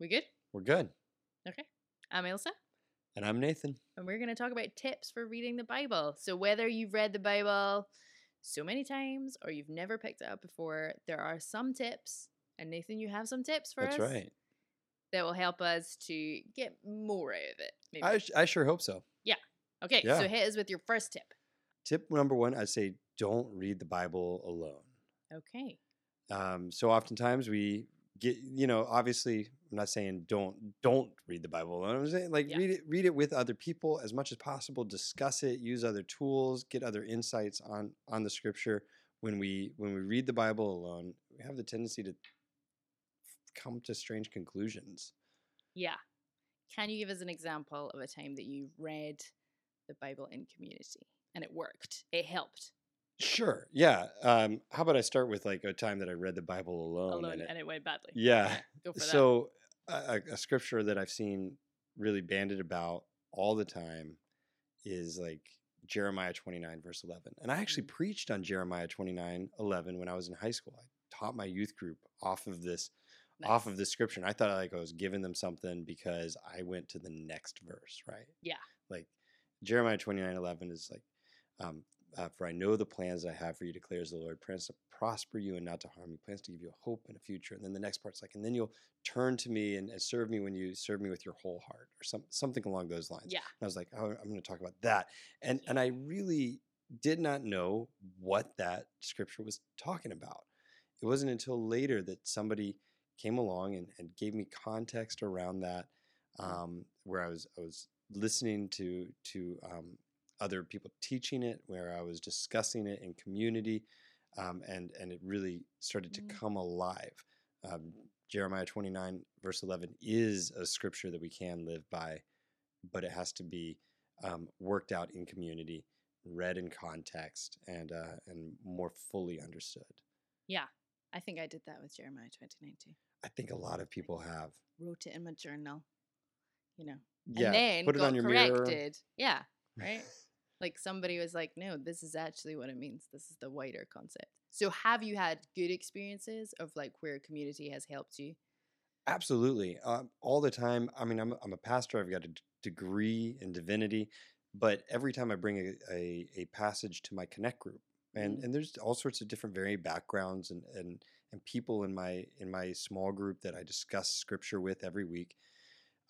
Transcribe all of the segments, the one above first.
We good? We're good. Okay. I'm Ilsa, And I'm Nathan. and we're going to talk about tips for reading the Bible. So, whether you've read the Bible so many times or you've never picked it up before, there are some tips. And Nathan, you have some tips for That's us right. that will help us to get more out of it. Maybe. I, sh- I sure hope so. Yeah. Okay, yeah. so hit us with your first tip. Tip number one I'd say don't read the Bible alone. Okay. Um, so oftentimes we get, you know, obviously, I'm not saying don't don't read the Bible alone. I'm saying like Yeah. read it read it with other people as much as possible. Discuss it, use other tools, get other insights on on the Scripture. When we when we read the Bible alone, we have the tendency to come to strange conclusions. Yeah. Can you give us an example of a time that you read the Bible in community and it worked? It helped Sure. Yeah. Um, how about I start with like a time that I read the Bible alone? alone and it- and it went badly. yeah. Go for that. So a, a- scripture that I've seen really banded about all the time is like Jeremiah 29 verse 11. And I actually Mm. preached on Jeremiah 29 11 when I was in high school. I taught my youth group off of this off of Nice. this scripture. And I thought like I was giving them something because I went to the next verse, right? Yeah. Like Jeremiah 29 11 is like, um, uh, for I know the plans I have for you, declares the Lord, plans to prosper you and not to harm you, plans to give you a hope and a future. And then the next part's like, and then you'll turn to me and, and serve me when you serve me with your whole heart, or some, something along those lines. Yeah. And I was like, oh, I'm going to talk about that. And and I really did not know what that scripture was talking about. It wasn't until later that somebody came along and, and gave me context around that, um, where I was I was listening to to um, other people teaching it, where I was discussing it in community, um, and and it really started to Mm. come alive. Um, Jeremiah 29 verse 11 is a scripture that we can live by, but it has to be um, worked out in community, read in context, and uh, and more fully understood. Yeah. I think I did that with Jeremiah 29 too. I think a lot of people have. Wrote it in my journal, you know, Yeah, and then put it on your mirror. corrected. Yeah. Right. Like somebody was like, no, this is actually what it means. This is the wider concept. So have you had good experiences of like where community has helped you? Absolutely, um, all the time. I mean, I'm I'm a pastor. I've got a d- degree in divinity, but every time I bring a, a, a passage to my connect group, and Mm. and there's all sorts of different varied backgrounds and and and people in my in my small group that I discuss scripture with every week.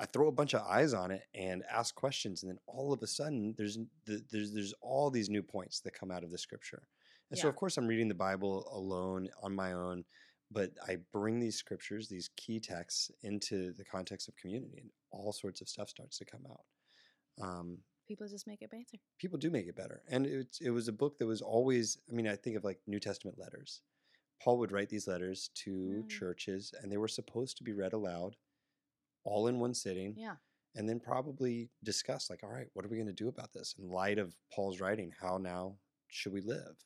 I throw a bunch of eyes on it and ask questions, and then all of a sudden, there's there's there's all these new points that come out of the scripture. And so, of course, I'm reading the Bible alone on my own, but I bring these scriptures, these key texts, into the context of community, and all sorts of stuff starts to come out. Um, People just make it better. people do make it better, and it's it was a book that was always. I mean, I think of like New Testament letters. Paul would write these letters to Mm. churches, and they were supposed to be read aloud, all in one sitting Yeah. and then probably discuss like all right what are we going to do about this in light of paul's writing how now should we live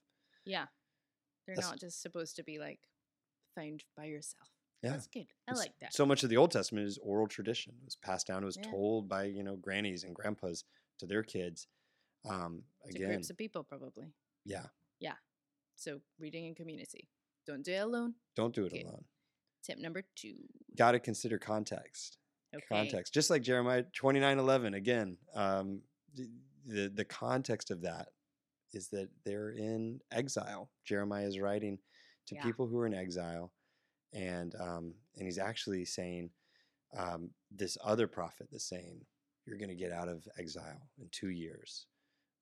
Yeah. They're That's- not just supposed to be like found by yourself. yeah That's good. I It's- like that. so much of the old testament is oral tradition it was passed down it was Yeah. told by you know grannies and grandpas to their kids um to again groups of people probably. Yeah. Yeah So reading in community. Don't do it alone. don't do it Okay. alone Tip number two. got to consider context Okay. context just like jeremiah 29 11 again um the, the context of that is that they're in exile jeremiah is writing to Yeah. people who are in exile and um and he's actually saying um this other prophet that's saying you're going to get out of exile in two years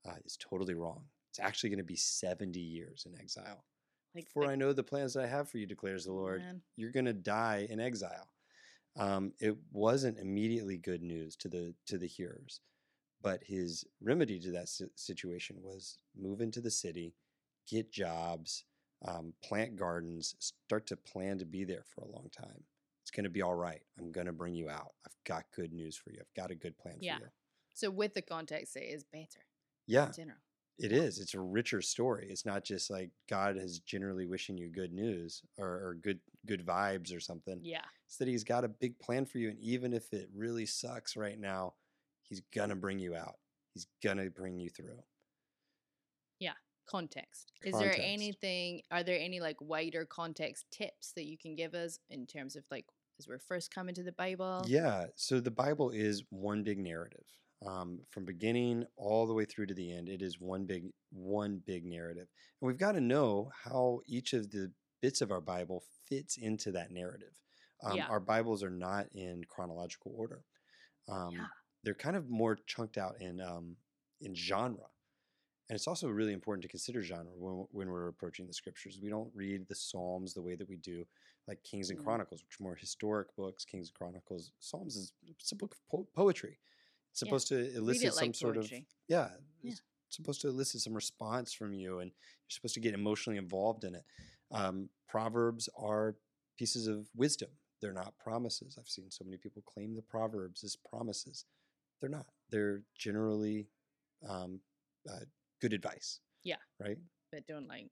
uh, is totally wrong it's actually going to be 70 years in exile Like, for i know the plans that i have for you declares the lord man, you're going to die in exile. Um, it wasn't immediately good news to the to the hearers, but his remedy to that situation was move into the city, get jobs, um, plant gardens, start to plan to be there for a long time. It's going to be all right. I'm going to bring you out. I've got good news for you. I've got a good plan Yeah. for you. So with the context, it is better Yeah, in general. it is. It's a richer story. It's not just like God is generally wishing you good news or, or good good vibes or something. Yeah. It's that he's got a big plan for you. And even if it really sucks right now, he's gonna bring you out. He's gonna bring you through. Yeah. Context. Is there anything, are there any like wider context tips that you can give us in terms of like as we're first coming to the Bible? Yeah. So the Bible is one big narrative. Um, from beginning all the way through to the end, it is one big one big narrative, and we've got to know how each of the bits of our Bible fits into that narrative. Um, Yeah. Our Bibles are not in chronological order. Um, Yeah. They're kind of more chunked out in um, in genre, and it's also really important to consider genre when, when we're approaching the scriptures. We don't read the Psalms the way that we do, like Kings and Mm. Chronicles, which are more historic books. Kings and Chronicles, Psalms is it's a book of po- poetry. It's Yeah. supposed to elicit it some like sort of yeah, Yeah. It's supposed to elicit some response from you, and you're supposed to get emotionally involved in it. Um, Proverbs are pieces of wisdom. They're not promises. I've seen so many people claim the Proverbs as promises. They're not. They're generally um, uh, good advice. Yeah. Right. But don't like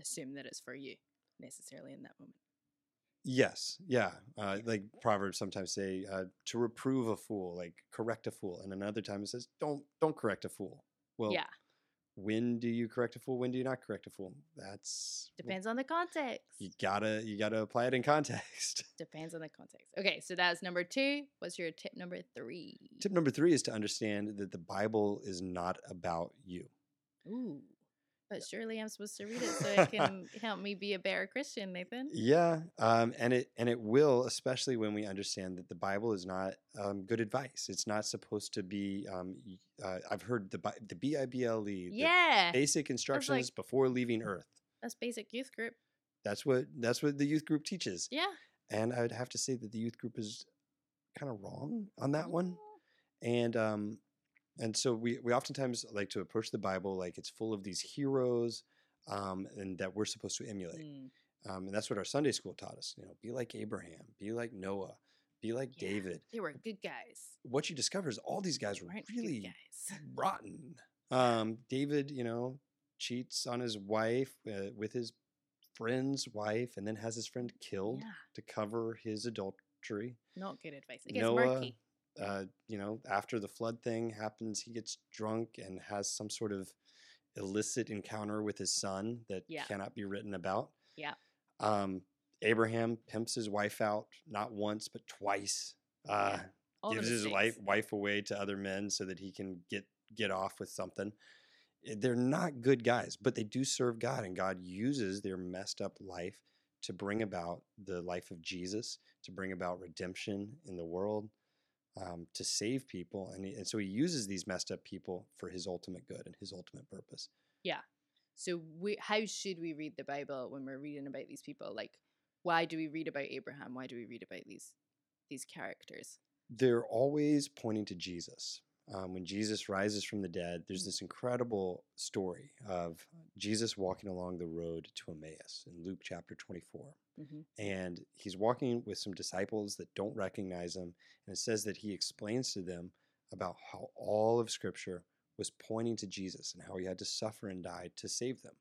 assume that it's for you necessarily in that moment. Yes, yeah. Uh, like Proverbs sometimes say uh, to reprove a fool, like correct a fool, and another time it says don't don't correct a fool. Well, yeah. When do you correct a fool? When do you not correct a fool? That's Depends on the context. you gotta you gotta apply it in context. Depends on the context. Okay, so that's number two. What's your tip number three? Tip number three is to understand that the Bible is not about you. Ooh. But surely I'm supposed to read it so it can help me be a better Christian, Nathan. Yeah, um, and it and it will, especially when we understand that the Bible is not um, good advice. It's not supposed to be. Um, uh, I've heard the the B I B L E. the Yeah. basic instructions before leaving Earth. That's basic youth group. That's what that's what the youth group teaches. Yeah. And I would have to say that the youth group is kind of wrong on that one. Oh. And um, and so we we oftentimes like to approach the Bible like it's full of these heroes, um, and that we're supposed to emulate. Mm, Um, and that's what our Sunday school taught us. You know, be like Abraham, be like Noah, be like Yeah. David. They were good guys. What you discover is all these guys were really guys. rotten. Um, David, you know, cheats on his wife uh, with his friend's wife, and then has his friend killed Yeah. to cover his adultery. Not good advice. It gets Noah, murky. Uh, you know, after the flood thing happens, he gets drunk and has some sort of illicit encounter with his son that Yeah. cannot be written about. Yeah. Um, Abraham pimps his wife out not once but twice. Uh, the gives his wife wife away to other men so that he can get get off with something. Eh, They're not good guys, but they do serve God, and God uses their messed up life to bring about the life of Jesus, to bring about redemption in the world, um, to save people, and, he, and so He uses these messed up people for His ultimate good and His ultimate purpose. Yeah. So we, how should we read the Bible when we're reading about these people? Like, why do we read about Abraham? Why do we read about these these characters? they're always pointing to Jesus. Um, when Jesus rises from the dead, there's Mm. this incredible story of Jesus walking along the road to Emmaus in Luke chapter 24. Mm-hmm. And he's walking with some disciples that don't recognize him. And it says that he explains to them about how all of Scripture was pointing to Jesus and how he had to suffer and die to save them.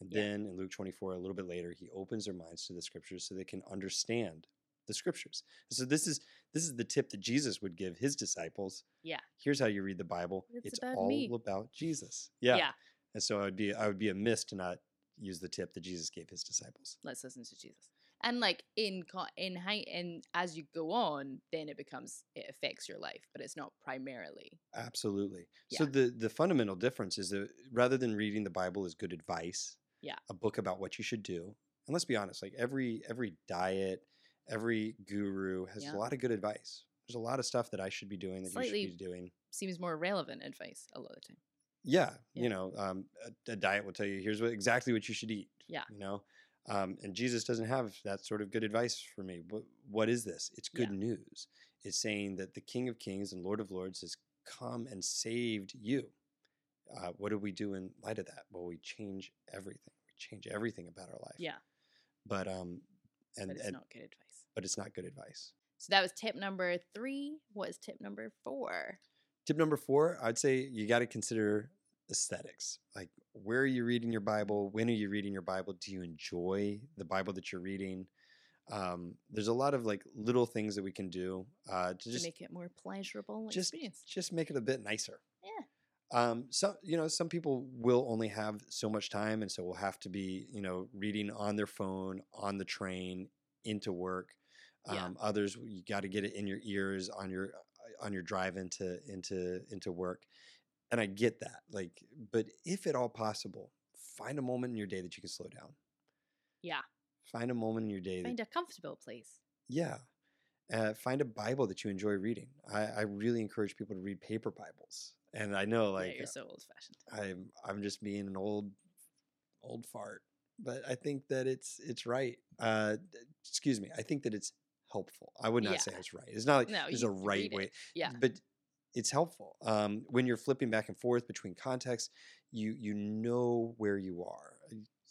And Yeah. then in Luke 24, a little bit later, he opens their minds to the Scriptures so they can understand the Scriptures. So this is this is the tip that Jesus would give his disciples. Yeah. Here's how you read the Bible. It's It's, about all me. about Jesus. Yeah. yeah. And so I would be I would be amiss to not use the tip that Jesus gave his disciples. Let's listen to Jesus. And like in in height and as you go on, then it becomes it affects your life, but it's not primarily. Absolutely. So the the fundamental difference is that rather than reading the Bible as good advice, Yeah. a book about what you should do. And let's be honest, like every every diet, every guru has Yeah. a lot of good advice. There's a lot of stuff that I should be doing that you Slightly- should be doing. Seems more relevant advice a lot of the time. Yeah, Yeah. you know, um, a, a diet will tell you here's what exactly what you should eat. Yeah. you know, um, and Jesus doesn't have that sort of good advice for me. What what is this? It's good Yeah. news. It's saying that the King of Kings and Lord of Lords has come and saved you. Uh, what do we do in light of that? Well, we change everything. We change everything about our life. Yeah. but um, and but it's and not good advice. But it's not good advice. So that was tip number three. What is tip number four? Tip number four, I'd say you got to consider aesthetics. Like, where are you reading your Bible? When are you reading your Bible? Do you enjoy the Bible that you're reading? Um, there's a lot of like little things that we can do uh, to to just make it more pleasurable just experience. just make it a bit nicer. Yeah. Um, some you know some people will only have so much time, and so will have to be you know reading on their phone on the train into work. Yeah. Um, Others you got to get it in your ears on your uh, on your drive into into into work, and I get that. Like, but if at all possible, find a moment in your day that you can slow down. Yeah. Find a moment in your day. Find that, a comfortable place. yeah. Uh, find a Bible that you enjoy reading. I, I really encourage people to read paper Bibles, and I know Yeah, like you're so old fashioned. I'm I'm just being an old old fart, but I think that it's it's right. Uh, excuse me. I think that it's helpful. I would not Yeah. say it's right. It's not like No, there's a right read it. way. Yeah. but it's helpful. Um, when you're flipping back and forth between contexts, you you know where you are.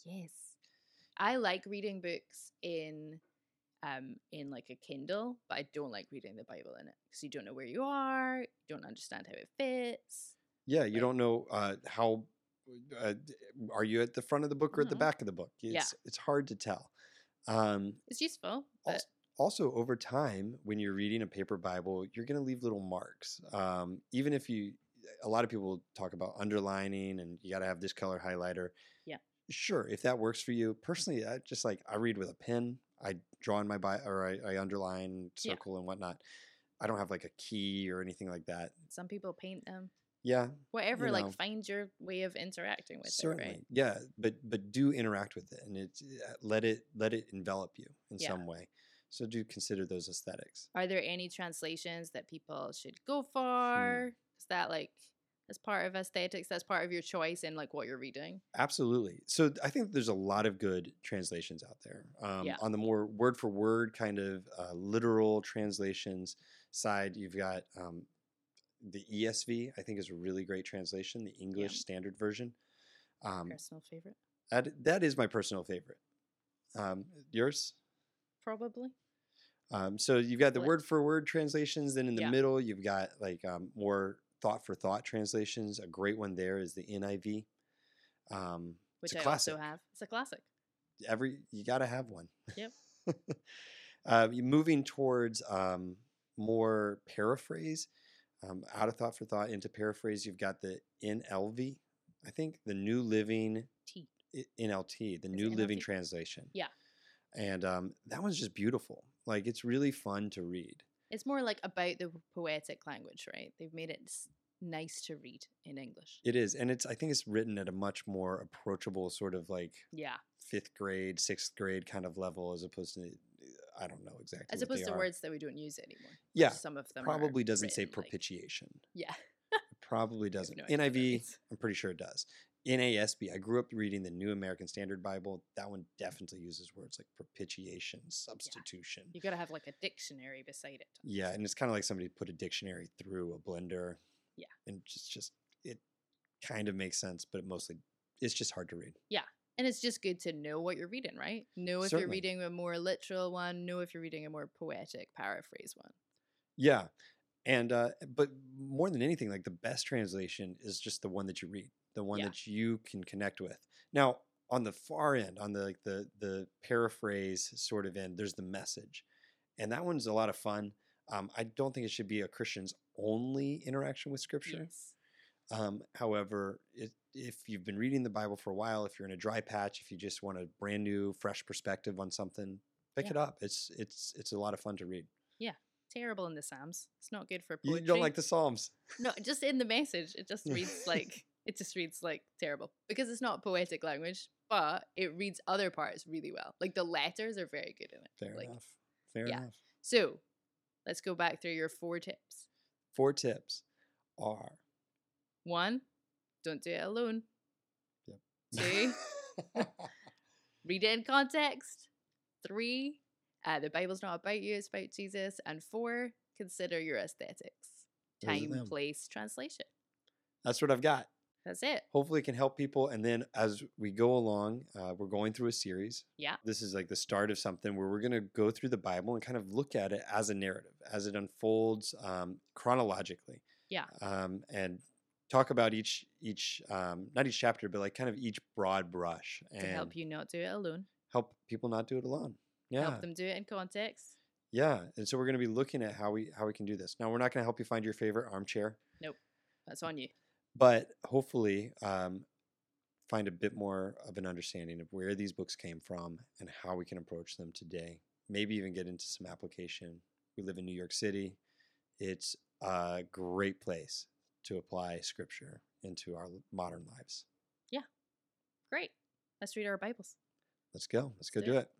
Yes. I like reading books in um in like a Kindle, but I don't like reading the Bible in it because you don't know where you are, you don't understand how it fits. Yeah, you Like- don't know uh, how. Uh, are you at the front of the book or at the Mhm. back of the book? Yeah. It's it's hard to tell. Um, It's useful, but also over time when you're reading a paper bible you're going to leave little marks um, even if you a lot of people talk about underlining and you got to have this color highlighter Yeah. sure if that works for you personally i just like i read with a pen i draw in my bi or i, I underline Yeah. circle and whatnot i don't have like a key or anything like that some people paint them. yeah Whatever, know. like find your way of interacting with certainly it, right? yeah but but do interact with it and it's uh, let it let it envelop you in Yeah. some way so do consider those aesthetics Are there any translations that people should go Hmm. for? Is that like as part of aesthetics? That's part of your choice in like what you're reading. Absolutely. So I think there's a lot of good translations out there. Um, Yeah. On the more word for word kind of uh, literal translations side, you've got um, the ESV. I think is a really great translation, the English Standard Version. Um, Personal favorite, that, that is my personal favorite. Um, yours? probably. Um, so you've got the word for word translations. Then in the Yeah. middle, you've got like um, more thought for thought translations. A great one there is the NIV. Um, Which I classic. also have. It's a classic. every you got to have one. Yep. uh, moving towards um, more paraphrase, um, out of thought for thought into paraphrase. You've got the NLV, I think the New Living T. NLT, the New it Living Translation. Yeah. and um, that one's just beautiful. Like it's really fun to read. It's more like about the poetic language, right? They've made it nice to read in English. It is, and it's I think it's written at a much more approachable sort of like Yeah. fifth grade, sixth grade kind of level, as opposed to I don't know exactly. As opposed to are. words that we don't use anymore. Yeah, Some of them are probably doesn't say written like- propitiation. yeah. Probably doesn't. no idea what that NIV. I'm pretty sure it does. NASB, I grew up reading the New American Standard Bible. That one definitely uses words like propitiation, substitution. You got to have like a dictionary beside it. Yeah, and it's kind of like somebody put a dictionary through a blender. Yeah. And just just it kind of makes sense, but it mostly it's just hard to read. Yeah, and it's just good to know what you're reading, right? Know if Certainly. you're reading a more literal one, know if you're reading a more poetic paraphrase one. Yeah. And uh but more than anything, like the best translation is just the one that you read, the one Yeah. that you can connect with. Now, on the far end, on the like the the paraphrase sort of end, there's the message. And that one's a lot of fun. Um, I don't think it should be a Christian's only interaction with scripture. Yes. Um, however, it, if you've been reading the Bible for a while, if you're in a dry patch, if you just want a brand new, fresh perspective on something, pick Yeah. it up. It's it's it's a lot of fun to read. Yeah, terrible in the Psalms. It's not good for people. You don't like the Psalms? No, just in the message, it just reads like it just reads like terrible because it's not poetic language, but it reads other parts really well. Like the letters are very good in it. Fair like, enough. Fair yeah. enough. So, let's go back through your four tips. Four tips are One, don't do it alone. Yep. Two, read it in context. Three, uh, the Bible's not about you, it's about Jesus. And four, consider your aesthetics. Time, place, translation. That's what I've got. That's it. Hopefully, it can help people. And then as we go along, uh, we're going through a series. Yeah. This is like the start of something where we're going to go through the Bible and kind of look at it as a narrative, as it unfolds um, chronologically. Yeah. Um, and talk about each each um, not each chapter, but like kind of each broad brush and To help you not do it alone. help people not do it alone. Yeah. Help them do it in context. Yeah. And so we're going to be looking at how we how we can do this. Now we're not going to help you find your favorite armchair. Nope, that's on you. But hopefully um, find a bit more of an understanding of where these books came from and how we can approach them today maybe even get into some application. We live in New York City. It's a great place to apply scripture into our modern lives. Yeah. Great. Let's read our Bibles. Let's go. Let's go do do it. it.